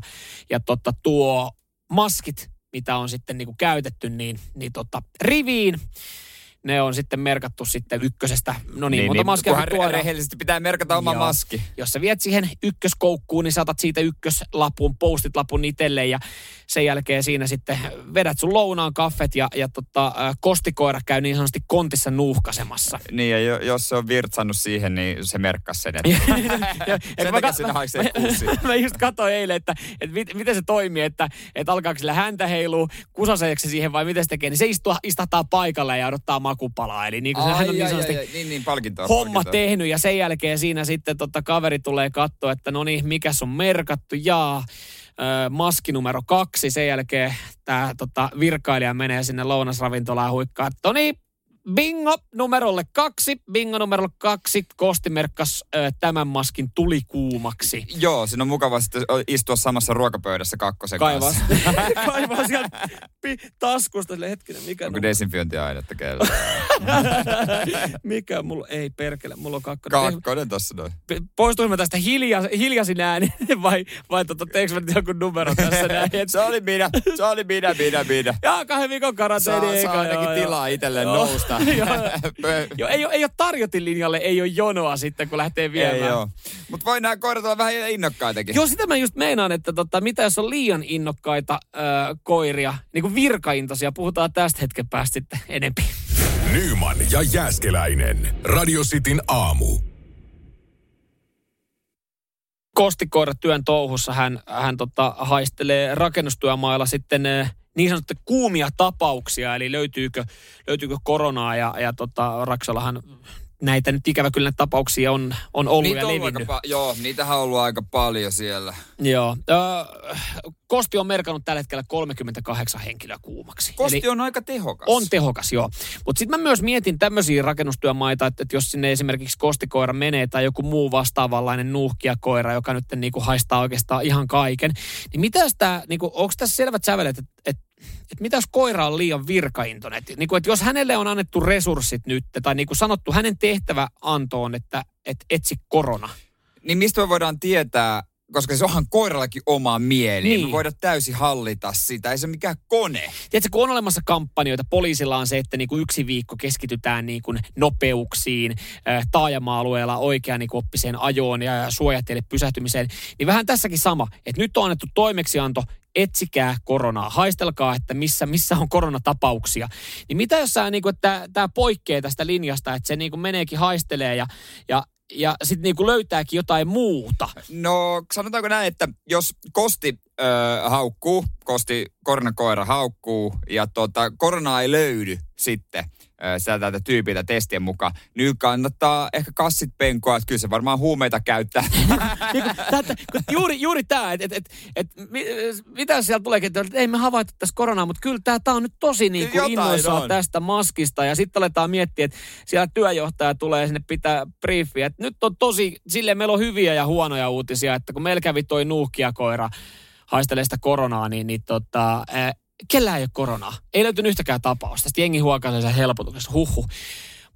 ja tota tuo maskit, mitä on sitten niinku käytetty, niin, niin tota riviin. Ne on sitten merkattu sitten ykkösestä. No niin, niin monta maskia kun tuodaan. rehellisesti pitää merkata oma Joo. maski. Jos sä viet siihen ykköskoukkuun, niin saatat siitä ykköslapun, postit lapun itselle ja sen jälkeen siinä sitten vedät sun lounaan kaffet ja, ja tota, kostikoira käy niin sanotusti kontissa nuuhkasemassa. Niin, ja jo- jos se on virtsannut siihen, niin se merkkas sen. Että Ja- sen mä sinne mä- mä-. Mä just katsoin eilen, että, että mit, miten se toimii, että, että alkaako sillä häntä heiluu kusaseeksi siihen vai miten se tekee. Niin se istuu, istahtaa paikalle ja odottaa makupalaa. Eli niin kuin se, hän on niin sanotusti niin, niin, palkintoa. homma palkintoa. tehnyt ja sen jälkeen siinä sitten tota kaveri tulee katsoa, että no niin, mikä on merkattu, jaa, maski numero kaksi. Sen jälkeen tämä tota, virkailija menee sinne lounasravintolaan huikkaan, että no niin, bingo numerolle kaksi, bingo numerolle kaksi, Kosti merkkas ö, tämän maskin tuli kuumaksi. Joo, siinä on mukava sitten istua samassa ruokapöydässä kakkosen Kaivaa, kanssa. kaivaa sieltä pi- taskusta sille hetkinen, mikä, Onko desinfiointiainetta kello? mikä mulla, ei perkele, mulla on kakkonen. Kakkonen tossa noin. poistuimme tästä hilja, hiljaisin ääni vai, vai tota, teekö mä joku numero tässä näin? Et, Se oli minä, se oli minä, minä, minä. jaa, kahden viikon karanteeni. Saa, eikä, saa ainakin joo, joo. tilaa itselleen Joo. nousta. Joo. Joo, ei, ole, ei ole tarjotinlinjalle, ei ole jonoa sitten, kun lähtee viemään. Mutta voi nämä koirat olla vähän innokkaitakin. Joo, sitä mä just meinaan, että tota, mitä jos on liian innokkaita ö, koiria, niin kuin virkaintoisia. Puhutaan tästä hetken päästä sitten enempi. Nyman ja Jääskeläinen. Radio Cityn aamu. Kostikoira työn touhussa hän, hän tota, haistelee rakennustyömailla sitten eh, niin sanottu kuumia tapauksia, eli löytyykö, löytyykö koronaa ja, ja tota, Raksalahan näitä nyt ikävä kyllä näitä tapauksia on, on ollut Niitä ja on levinnyt. aika pa- joo, niitähän on ollut aika paljon siellä. Joo. Ö, Kosti on merkannut tällä hetkellä 38 henkilöä kuumaksi. Kosti Eli on aika tehokas. on tehokas, joo. Mutta sitten mä myös mietin tämmöisiä rakennustyömaita, että, että jos sinne esimerkiksi kostikoira menee tai joku muu vastaavanlainen nuuhkijakoira, joka nyt niinku haistaa oikeastaan ihan kaiken, niin mitäs tää, niinku, onko tässä selvät sävelet, että et, et mitä jos koira on liian virkaintoinen? Et, niinku, et jos hänelle on annettu resurssit nyt, tai niinku sanottu hänen tehtävä antoon, että et etsi korona. Niin mistä me voidaan tietää, koska se onhan koirallakin oma mieli. Niin. Niin. Me voidaan täysin hallita sitä. Ei se mikään kone. Tiedätkö, kun on olemassa kampanjoita, poliisilla on se, että niin kuin yksi viikko keskitytään niin kuin nopeuksiin, äh, taajama-alueella oikean niin kuin oppiseen ajoon ja ja suojateille pysähtymiseen, niin vähän tässäkin sama, että nyt on annettu toimeksianto, etsikää koronaa, haistelkaa, että missä, missä on koronatapauksia. Niin mitä jos sä, niin kuin, että tämä poikkeaa tästä linjasta, että se niin kuin meneekin haistelee ja, ja ja sitten niinku löytääkin jotain muuta. No sanotaanko näin, että jos kosti ö, haukkuu, kosti koronakoira haukkuu ja tota, koronaa ei löydy sitten sieltä tältä tyypiltä testien mukaan, niin kannattaa ehkä kassit penkoa, että kyllä se varmaan huumeita käyttää. Niin tätä, juuri, juuri tämä, että et, et, et, mi- mitä siellä tulee, että ei me havaittu tässä koronaa, mutta kyllä tämä on nyt tosi niin kuin innoissaan tästä maskista. Ja sitten aletaan miettiä, että siellä työjohtaja tulee sinne pitää briefiä. Että nyt on tosi, silleen meillä on hyviä ja huonoja uutisia, että kun meillä kävi toi nuuhkijakoira haistelee sitä koronaa, niin, niin tota, kellään ei ole koronaa. Ei löytynyt yhtäkään tapausta. Sitten jengi huokaisee sen helpotuksessa. Huhhuh.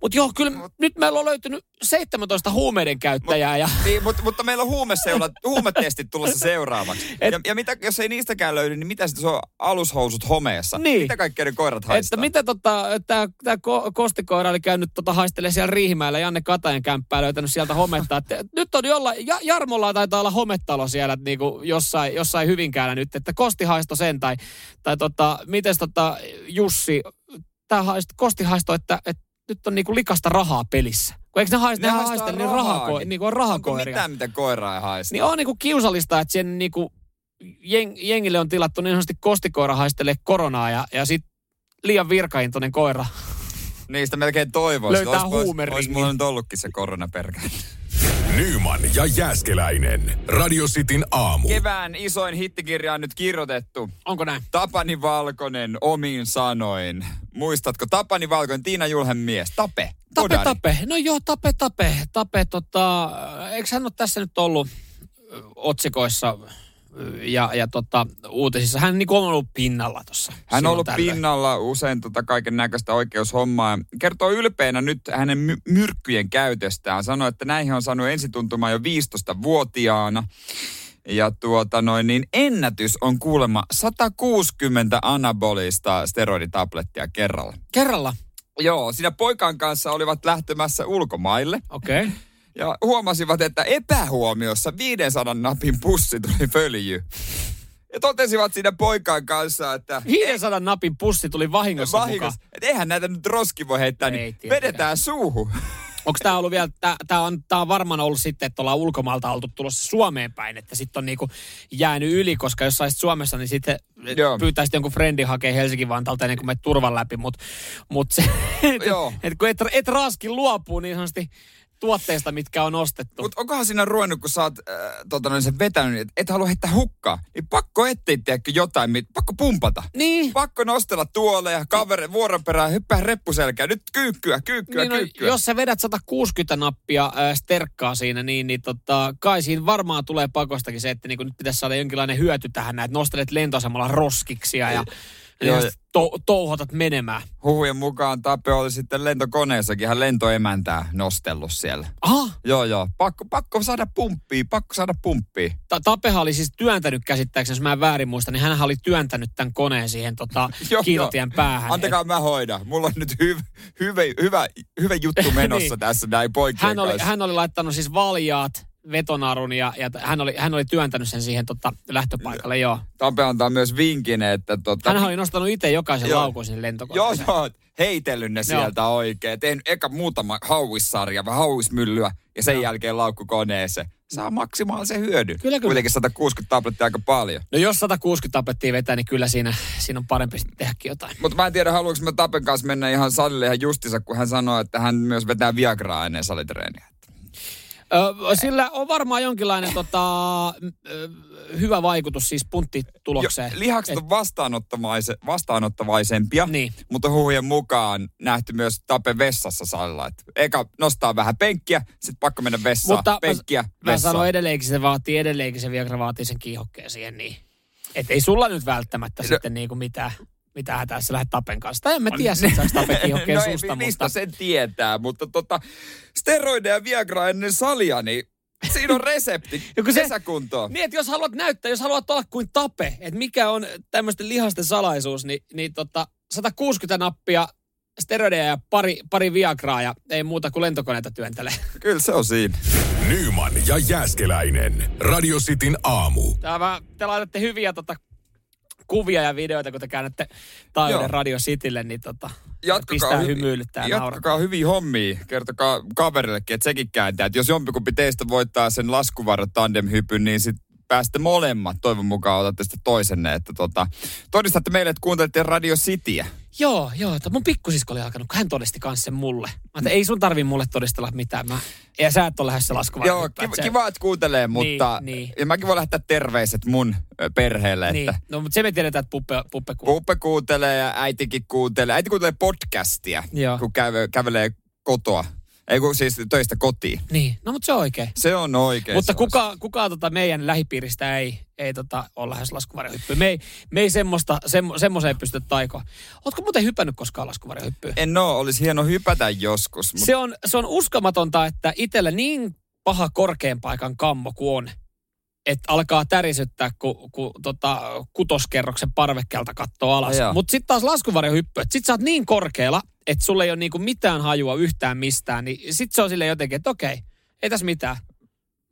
Mutta joo, kyllä nyt meillä on löytynyt 17 huumeiden käyttäjää ja niin, mutta, mutta meillä on huumeseula, huumetestit tulossa seuraavaksi. Et- ja, ja mitä, jos ei niistäkään löydy, niin mitä sitten se on alushousut homeessa? Niin. Mitä kaikkea ne koirat Että haistaa? mitä tota, tämä tää ko- kostikoira oli käynyt tota haistelee siellä Riihimäellä Janne Katajan kämppää löytänyt sieltä hometta. Että nyt on jollain, ja, Jarmolla taitaa olla hometalo siellä että niinku jossain, jossain Hyvinkäällä nyt, että Kosti haisto sen tai, tai tota, mites tota Jussi, tää haist, Kosti haisto, että, että nyt on niinku likasta rahaa pelissä. Kun eikö ne haista, ne, haistaa haistele niin rahaa, rahako, niin. niinku on Onko rahakoiria. mitään, mitä koira ei haista? Niin on niinku kiusallista, että sen niinku jeng, jengille on tilattu niin sanotusti kostikoira haistelee koronaa ja, ja sitten liian virkaintoinen koira Niistä melkein toivoisi. Löytää huumeringin. Ois mulla nyt ollutkin se koronaperkä. Nyman ja Jääskeläinen. Radio Cityn aamu. Kevään isoin hittikirja on nyt kirjoitettu. Onko näin? Tapani Valkonen omin sanoin. Muistatko Tapani Valkonen, Tiina Julhen mies? Tape. Tape, Bodari. tape. No joo, tape, tape. Tape, tota, eikö hän ole tässä nyt ollut otsikoissa ja, ja tota, uutisissa? Hän niin on ollut pinnalla tuossa. Hän on ollut tällöin. pinnalla usein tota kaiken näköistä oikeushommaa. Kertoo ylpeänä nyt hänen my- myrkkyjen käytöstään. Sanoi, että näihin on saanut ensituntumaan jo 15-vuotiaana. Ja tuota noin, niin ennätys on kuulemma 160 anabolista steroiditablettia kerralla. Kerralla. Joo, siinä poikan kanssa olivat lähtemässä ulkomaille Okei. Okay. Ja huomasivat, että epähuomiossa 500 napin pussi tuli följy. Ja totesivat siinä poikan kanssa, että 500 napin pussi tuli vahingossa, vahingossa, mukaan. että eihän näitä nyt roski voi heittää, Ei niin vedetään suuhun. Onko tämä ollut vielä, tämä on, tää on varmaan ollut sitten, että ollaan ulkomailta oltu tulossa Suomeen päin, että sitten on niinku jäänyt yli, koska jos saisit Suomessa, niin sitten Joo. pyytäisit jonkun friendin hakea Helsingin Vantaalta ennen kuin menet turvan läpi, mutta mut se, et, et, kun et, et raskin luopuu niin sanotusti tuotteista, mitkä on ostettu. Mutta onkohan siinä ruvennut, kun sä oot äh, tota, noin sen vetänyt, että et halua heittää hukkaa, niin pakko etsiä tiedätkö, jotain, mit- pakko pumpata. niin, Pakko nostella tuoleja, kaveri vuoron perään, hyppää reppuselkään. Nyt kyykkyä, kyykkyä, niin no, kyykkyä. jos sä vedät 160 nappia äh, sterkkaa siinä, niin, niin tota, kai siinä varmaan tulee pakostakin se, että niin nyt pitäisi saada jonkinlainen hyöty tähän, että nostelet lentoasemalla roskiksia ja, Joo, ja to, touhotat menemään. Huhujen mukaan Tape oli sitten lentokoneessakin ihan lentoemäntää nostellut siellä. Aha, Joo, joo. Pakko, pakko saada pumppia, pakko saada pumppia. Ta- Tapeha oli siis työntänyt käsittääkseni, jos mä en väärin muista, niin hän oli työntänyt tämän koneen siihen tota, kiilotien joo. päähän. Antakaa mä hoidan. Mulla on nyt hyv, hyvä, hyvä, hyvä juttu menossa Niin. tässä näin poikien hän, oli, kanssa. hän oli laittanut siis valjaat vetonarun ja, ja hän, oli, hän oli työntänyt sen siihen tota, lähtöpaikalle, joo. Tape antaa myös vinkin, että tota... Hän oli nostanut itse jokaisen Joo. laukun sinne Joo, lentokoneeseen. joo, heitellyt ne sieltä oikein. Tein eka muutama hauissarja vai hauismyllyä ja sen jälkeen laukkukoneeseen. Saa maksimaalisen hyödyn. Kyllä, kyllä. Kuitenkin 160 tablettia aika paljon. No jos 160 tablettia vetää, niin kyllä siinä, siinä on parempi sitten tehdäkin jotain. Mutta mä en tiedä, haluanko mä Tapen kanssa mennä ihan salille ihan justissa, kun hän sanoi, että hän myös vetää Viagraa ennen salitreeniä. Sillä on varmaan jonkinlainen tota, hyvä vaikutus siis punttitulokseen. Jo, lihakset on vastaanottavaise, vastaanottavaisempia, Niin. mutta huhujen mukaan nähty myös Tape vessassa salilla. Et eka nostaa vähän penkkiä, sitten pakko mennä vessaan, Mutta penkkiä, mä, mä vessaan. sanon edelleenkin, se vaatii edelleenkin se Viagra vaatii sen kiihokkeen siihen niin. Et ei sulla nyt välttämättä No. sitten niinku mitään, mitään hätää, sä lähdet Tapen kanssa. Tai en mä tiedä, sit saaks Tape kiihokkeen no ei, susta, mistä mutta... sen tietää, mutta tota, steroideja ja Viagra ennen salia, niin siinä on resepti se- kesäkuntoon. Niin, että jos haluat näyttää, jos haluat olla kuin Tape, että mikä on tämmöisten lihasten salaisuus, niin, niin tota, 160 nappia steroideja ja pari, pari Viagraa ja ei muuta kuin lentokoneita työntelee. Kyllä se on siinä. Nyman ja Jääskeläinen. Radio Cityn aamu. Tämä, te laitatte hyviä tota, kuvia ja videoita, kun te käännätte taajuuden. Radio Citylle, niin tota, Jatkakaa, pistää hymyilyttää ja jatkakaa hyviä hommia. Kertokaa kaverillekin, että sekin kääntää. Että jos jompikumpi teistä voittaa sen laskuvarro tandemhypyn, niin sitten päästä molemmat. Toivon mukaan otatte sitten toisenne. Että tota, todistatte meille, että kuuntelette Radio Cityä. Joo, joo. että Mun pikkusisko oli alkanut, kun hän todisti kanssa sen mulle. Mä ajattelin, ei sun tarvi mulle todistella mitään. Mä, ja sä et ole lähdössä laskuvarjo. Joo, kiva, kiva, että kuuntelee, mutta niin. ja mäkin voin lähettää terveiset mun perheelle, Niin, että no mutta se me tiedetään, että puppe, puppe kuuluu. Puppe kuuntelee ja äitikin kuuntelee. Äiti kuuntelee podcastia, Joo. kun käve, kävelee kotoa. Ei kun siis töistä kotiin. Niin, no mutta se on oikein. Se on oikein. Mutta kuka, kuka tota meidän lähipiiristä ei, ei tota, ole lähes laskuvarjohyppyyn. Me ei, me ei semmoista, semmo, semmoiseen pysty taikoa. Ootko muuten hypännyt koskaan laskuvarjohyppyyn? En oo, olisi hieno hypätä joskus. Mutta Se on, se on uskomatonta, että itsellä niin paha korkean paikan kammo kuin on, että alkaa tärisyttää, kun, kun tota, kutoskerroksen parvekkeelta katsoo alas. Mutta sitten taas laskuvarjohyppy, että sit sä oot niin korkealla, että sulla ei ole niinku mitään hajua yhtään mistään, niin sit se on silleen jotenkin, että okei, ei tässä mitään.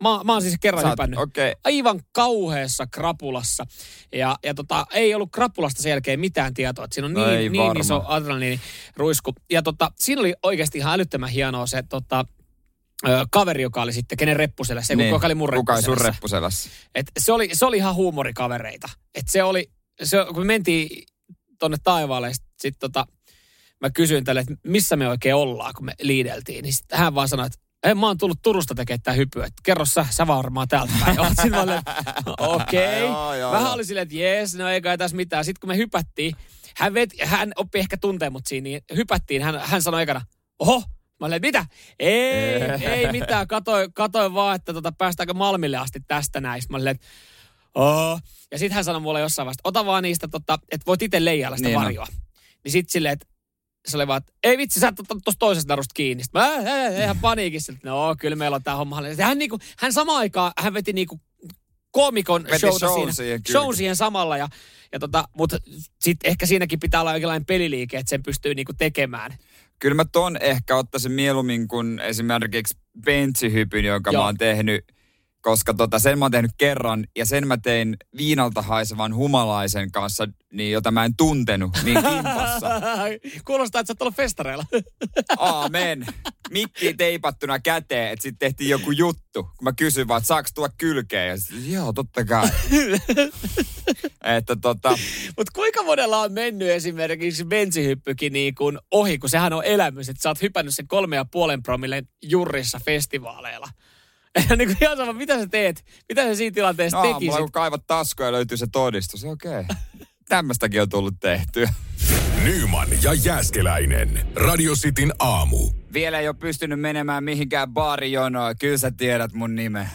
Mä, mä oon siis kerran oot- hypännyt Okei. aivan kauheassa krapulassa. Ja, ja tota, ei ollut krapulasta sen jälkeen mitään tietoa, että siinä on No niin, niin varma. iso adrenaliiniruisku. Ja tota, siinä oli oikeasti ihan älyttömän hienoa se tota, ö, kaveri, joka oli sitten, kenen reppuselässä, se niin. kuka oli mun Kuka sun reppuselässä. Et se, oli, se oli ihan huumorikavereita. Et se oli, se, kun me mentiin tonne taivaalle, sit, sit tota, mä kysyin tälle, että missä me oikein ollaan, kun me liideltiin. Niin sit hän vaan sanoi, että ei, mä oon tullut Turusta tekemään tää hypyä. että Kerro sä, sä varmaan täältä päin. Oot okei. Joo, Vähän oli silleen, että jees, no ei kai tässä mitään. Sitten kun me hypättiin, hän, vet, hän oppi ehkä tuntea mut siinä, niin hypättiin. Hän, hän sanoi ekana, oho, Mä olin, että mitä? Ei, ei mitään. Katoin, katoin vaan, että tota, päästäänkö Malmille asti tästä näistä. Mä olin, että oh. Ja sitten hän sanoi mulle jossain vaiheessa, ota vaan niistä, tota, että voit itse leijailla sitä Niin varjoa. Niin sitten silleen, että se oli vaan, että ei vitsi, sä et ottanut tuosta toisesta narusta kiinni. Sitten mä, äh, äh, ihan paniikissa, että no kyllä meillä on tää homma. Hän, niinku, hän samaan aikaan, hän veti niinku koomikon Veti showta show siinä, siihen, kyllä. show siihen samalla. Ja, ja tota, mutta sitten ehkä siinäkin pitää olla jonkinlainen peliliike, että sen pystyy niinku tekemään. Kyllä mä ton ehkä ottaisin mieluummin kuin esimerkiksi benchihypyn, jonka Joo. mä oon tehnyt, koska tota, sen mä oon tehnyt kerran ja sen mä tein viinalta haisevan humalaisen kanssa, niin, jota mä en tuntenut, niin kimpassa. Kuulostaa, että sä oot ollut festareilla. Aamen. Mikki teipattuna käteen, että sitten tehtiin joku juttu. Kun mä kysyin vaan, että saaks tulla kylkeen? Ja sit, joo, totta kai. että tota, Mutta kuinka monella on mennyt esimerkiksi bensihyppykin niin kuin ohi, kun sehän on elämys, että sä oot hypännyt sen kolme ja puolen promillen jurrissa festivaaleilla. niin kuin ihan sama, mitä sä teet? Mitä sä siinä tilanteessa no, tekisit? aamulla kun kaivat taskuja ja löytyy se todistus, okei. Okay. Tämmöstäkin on tullut tehtyä. Nyman ja Jääskeläinen. Radio Cityn aamu. Vielä ei ole pystynyt menemään mihinkään baarijonoon. Kyllä sä tiedät mun nimen.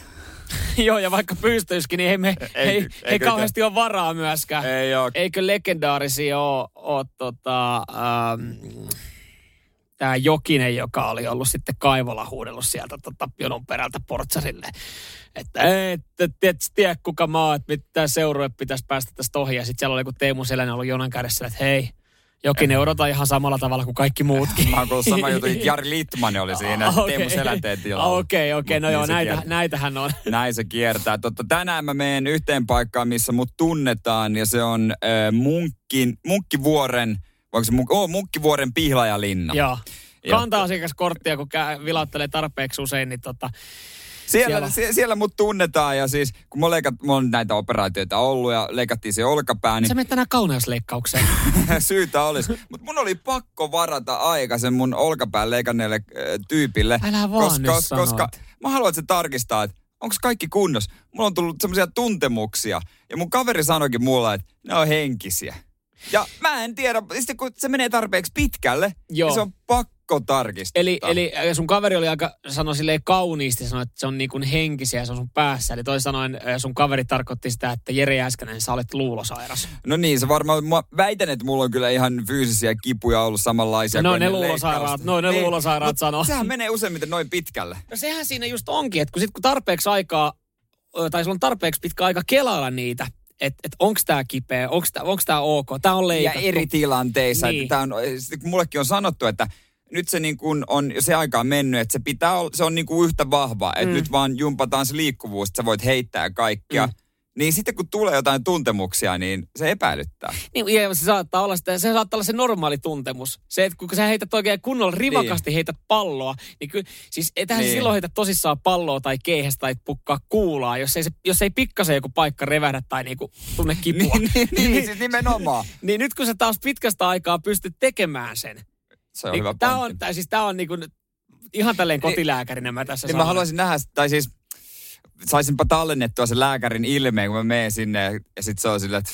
Joo, ja vaikka pystyisikin, niin ei, me, ei, Ei- ei, kauheasti ole varaa myöskään. Ei oo. Eikö legendaarisia ole, ole tota, ähm, tämä Jokinen, joka oli ollut sitten Kaivola huudellut sieltä tota, jonon perältä portsarille. Että et, et, et tiedä kuka mä oon, että mitä seurue pitäisi päästä tästä ohi. Ja sitten siellä oli joku Teemu Selänen ollut jonon kädessä, että hei, Jokinen odota ihan samalla tavalla kuin kaikki muutkin. Mä oon sama juttu, että Jari Littman oli siinä. Ah, Teemu Selänteen tilalla. Okei, okei, no Mut joo, niin se näitä, kiertää. näitähän on. Näin se kiertää. Totta, tänään mä menen yhteen paikkaan, missä mut tunnetaan, ja se on äh, Munkkin, Munkkivuoren, voiko se Munk, oh, Munkkivuoren Pihlajalinna. Joo. Kanta-asiakaskorttia, kun käy, vilauttelee tarpeeksi usein, niin tota, Siellä, Siellä. siellä. siellä mut tunnetaan ja siis kun mä, leikat, mulla on näitä operaatioita ollut ja leikattiin se olkapää, niin sä menet tänään kauneusleikkaukseen. syytä olisi. Mutta mun oli pakko varata aika sen mun olkapään leikanneelle äh, tyypille. Älä vaan nyt sanot. koska mä haluan, että se tarkistaa, että onko kaikki kunnossa. Mulla on tullut semmoisia tuntemuksia. Ja mun kaveri sanoikin mulle, että ne on henkisiä. Ja mä en tiedä, sitten kun se menee tarpeeksi pitkälle, Joo. niin se on pakko tarkistaa. Eli, eli sun kaveri oli aika, sanoi silleen kauniisti, sanoi, että se on niin kuin henkisiä ja se on sun päässä. Eli toisin sanoen sun kaveri tarkoitti sitä, että Jere Jäskänen, sä olet luulosairas. No niin, se varmaan, mä väitän, että mulla on kyllä ihan fyysisiä kipuja ollut samanlaisia. No kuin ne luulosairaat, no ne Niin, luulosairaat sanoo. Sehän menee useimmiten noin pitkälle. No sehän siinä just onkin, että kun, sit, kun tarpeeksi aikaa, tai sulla on tarpeeksi pitkä aika kelailla niitä, että et onko tämä kipeä, onko tämä ok, tämä on Ja leikattu. eri tilanteissa. Niin. Että tää on, mullekin on sanottu, että nyt se niin kuin on se aika on mennyt, että se pitää olla, se on niin kuin yhtä vahva, että Mm. nyt vaan jumpataan se liikkuvuus, että sä voit heittää kaikkia. Mm. Niin sitten kun tulee jotain tuntemuksia, niin se epäilyttää. Niin, ja se saattaa olla sitä, se saattaa olla se normaali tuntemus. Se, että kun sä heität oikein kunnolla rivakasti niin. heität palloa, niin kyllä, siis ethän niin. Niin. silloin heitä tosissaan palloa tai keihästä tai pukkaa kuulaa, jos ei, se, jos ei pikkasen joku paikka revähdä tai niinku tunne kipua. niin, niin, niin, siis nimenomaan. niin nyt kun sä taas pitkästä aikaa pystyt tekemään sen, Se on niin hyvä tää on, tää, siis tää on niinku, ihan tälleen kotilääkärinä mä tässä Niin mä sanon. haluaisin nähdä, tai siis saisinpa tallennettua sen lääkärin ilmeen, kun mä menen sinne ja sit se on silleen, että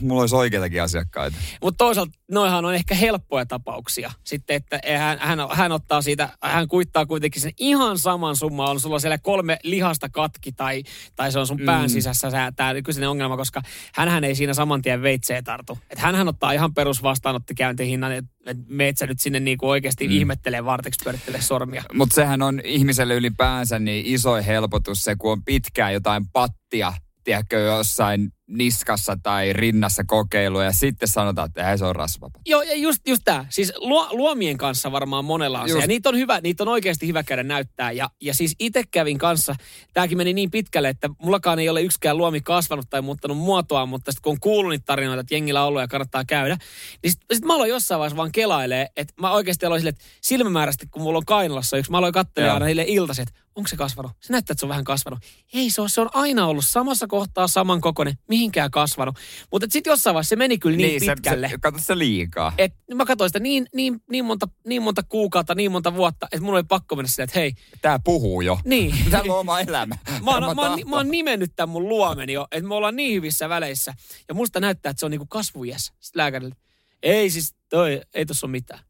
mulla olisi oikeitakin asiakkaita. Mutta toisaalta noihan on ehkä helppoja tapauksia. Sitten, että hän, hän, hän ottaa siitä, hän kuittaa kuitenkin sen ihan saman summan. On sulla siellä kolme lihasta katki tai, tai se on sun pään Mm. sisässä tämä kyseinen ongelma, koska hän ei siinä saman tien veitseen tartu. Että hänhän ottaa ihan perus vastaanottikäyntihinnan, että et meet sä nyt sinne niinku oikeasti mm. ihmettelee vartiksi pyörittelee sormia. Mutta sehän on ihmiselle ylipäänsä niin iso helpotus se, kun on pitkään jotain pattia, tiedätkö, jossain niskassa tai rinnassa kokeilu ja sitten sanotaan, että ei se on rasvapa. Joo, ja just, just tämä. Siis luo, luomien kanssa varmaan monella on se. Just. Ja niitä on hyvä, niitä on oikeasti hyvä käydä näyttää. Ja, ja siis itse kävin kanssa, tämäkin meni niin pitkälle, että mullakaan ei ole yksikään luomi kasvanut tai muuttanut muotoa, mutta sitten kun on kuullut niitä tarinoita, että jengillä on ollut ja kannattaa käydä, niin sitten sit mä aloin jossain vaiheessa vaan kelailee, että mä oikeasti aloin silleen, että silmämääräisesti kun mulla on Kainalassa yksi, mä aloin Joo. aina niille iltaiset, onko se kasvanut? Se näyttää, että se on vähän kasvanut. Ei se on, se on aina ollut samassa kohtaa saman kokoinen, mihinkään kasvanut. Mutta sitten jossain vaiheessa se meni kyllä niin, niin pitkälle. Se, se, se liikaa. Et mä katsoin sitä niin, niin, niin, monta, niin monta kuukautta, niin monta vuotta, että mun oli pakko mennä silleen, että hei, Tää puhuu jo. niin. Täällä on oma elämä. Mä oon, mä, oon, mä oon nimennyt tämän mun luomen jo, että me ollaan niin hyvissä väleissä. Ja musta näyttää, että se on niinku. Sitten lääkärille, ei siis, toi, ei tossa ole mitään.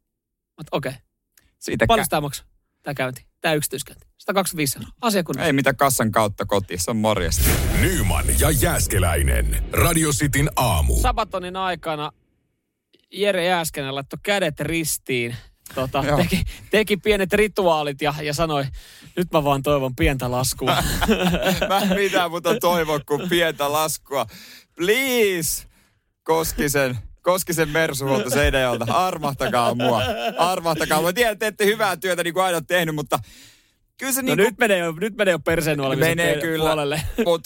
Okei, okay. Siitä paljon tämä maksaa? Tämä käynti, tämä yksityiskäynti. 125 euroa. Asiakunnassa. Ei mitä kassan kautta kotiin, se on morjesta. Nyman ja Jääskeläinen. Radio Cityn aamu. Sabatonin aikana Jere Jääskänen laittoi kädet ristiin. Tota, teki, teki pienet rituaalit ja, ja sanoi, nyt mä vaan toivon pientä laskua. Mä en mitään muuta toivo kuin pientä laskua. Please, Koskisen. Koskisen Mersuhuolto Seinäjoelta. Armahtakaa mua. Armahtakaa mua. Tiedän, että teette hyvää työtä niin kuin aina tehnyt, mutta kyllä se no niin kuin nyt menee jo, nyt menee jo perseen menee kyllä. puolelle. Mut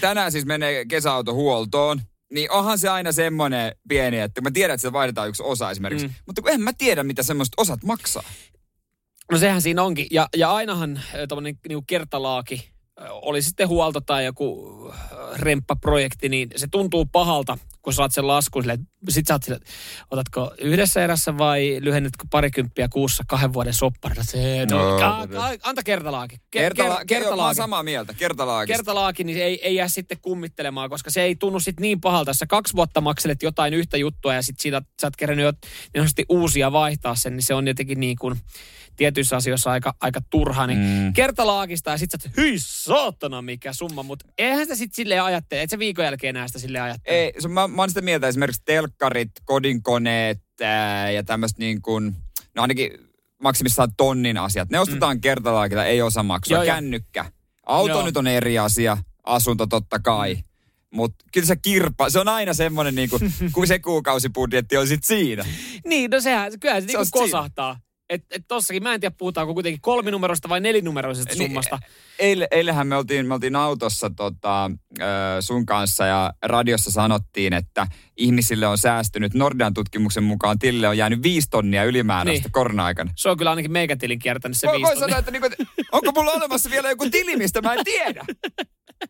tänään siis menee kesäautohuoltoon. Niin onhan se aina semmoinen pieni, että mä tiedän, että se vaihdetaan yksi osa esimerkiksi. Mm. Mutta kun en mä tiedä, mitä semmoiset osat maksaa. No sehän siinä onkin. Ja, ja ainahan tuommoinen niinku kertalaaki, oli sitten huolto tai joku remppaprojekti, niin se tuntuu pahalta, kun saat sen laskun sille. Sä oot sille, otatko yhdessä erässä vai lyhennetkö parikymppiä kuussa kahden vuoden sopparilla? Se, no, No, ka, ka, anta kertalaaki. Ke- Kertala- ker- kertalaaki. samaa mieltä. Kertalaakista. Kertalaaki, niin ei, ei jää sitten kummittelemaan, koska se ei tunnu sitten niin pahalta. Jos sä kaksi vuotta makselet jotain yhtä juttua ja sitten siitä sä oot kerännyt jo niin uusia vaihtaa sen, niin se on jotenkin niin kuin tietyissä asioissa aika, aika turha. Niin Mm. kertalaakista ja sitten sä hyi saatana mikä summa, mutta eihän sitä sitten silleen ajattele, et sä viikon jälkeen enää sitä silleen ajattele. Ei, se, mä, mä oon sitä mieltä esimerkiksi telkkarit, kodinkoneet ää, ja tämmöistä niin kuin, no ainakin maksimissaan tonnin asiat. Ne ostetaan mm. kertalaakilla, ei osa maksua. Joo. Kännykkä. Auto Joo. nyt on eri asia, asunto totta kai. Mm. Mutta kyllä se kirppa, se on aina semmoinen, niin kuin, kun se kuukausibudjetti on sit siinä. Niin, no sehän, kyllähän se, Se niinku kosahtaa. Että et tossakin, mä en tiedä puhutaanko kuitenkin kolminumeroista vai nelinumeroisesta Niin, summasta. Eile, eilähän me oltiin, me oltiin autossa tota, sun kanssa ja radiossa sanottiin, että ihmisille on säästynyt Nordean tutkimuksen mukaan tilille on jäänyt viisi tonnia ylimääräistä Niin. korona-aikana. Se on kyllä ainakin meikätilin kiertänyt se Voi, viisi voi sanoa, että niinku, onko mulla olemassa vielä joku tili, mistä mä en tiedä?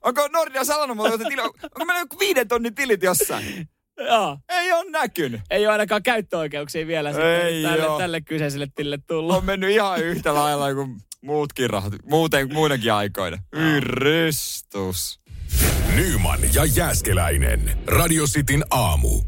Onko Nordea sanonut mulle, että tili, onko meillä joku viiden tonnin tilit jossain? Joo. Ei ole näkynyt. Ei ole ainakaan käyttöoikeuksia vielä Ei tälle, oo. tälle kyseiselle tille tullut. On mennyt ihan yhtä lailla kuin muutkin rahat, muuten, muinakin aikoina. Hyi Ristus. Nyman ja Jääskeläinen. Radio Cityn aamu.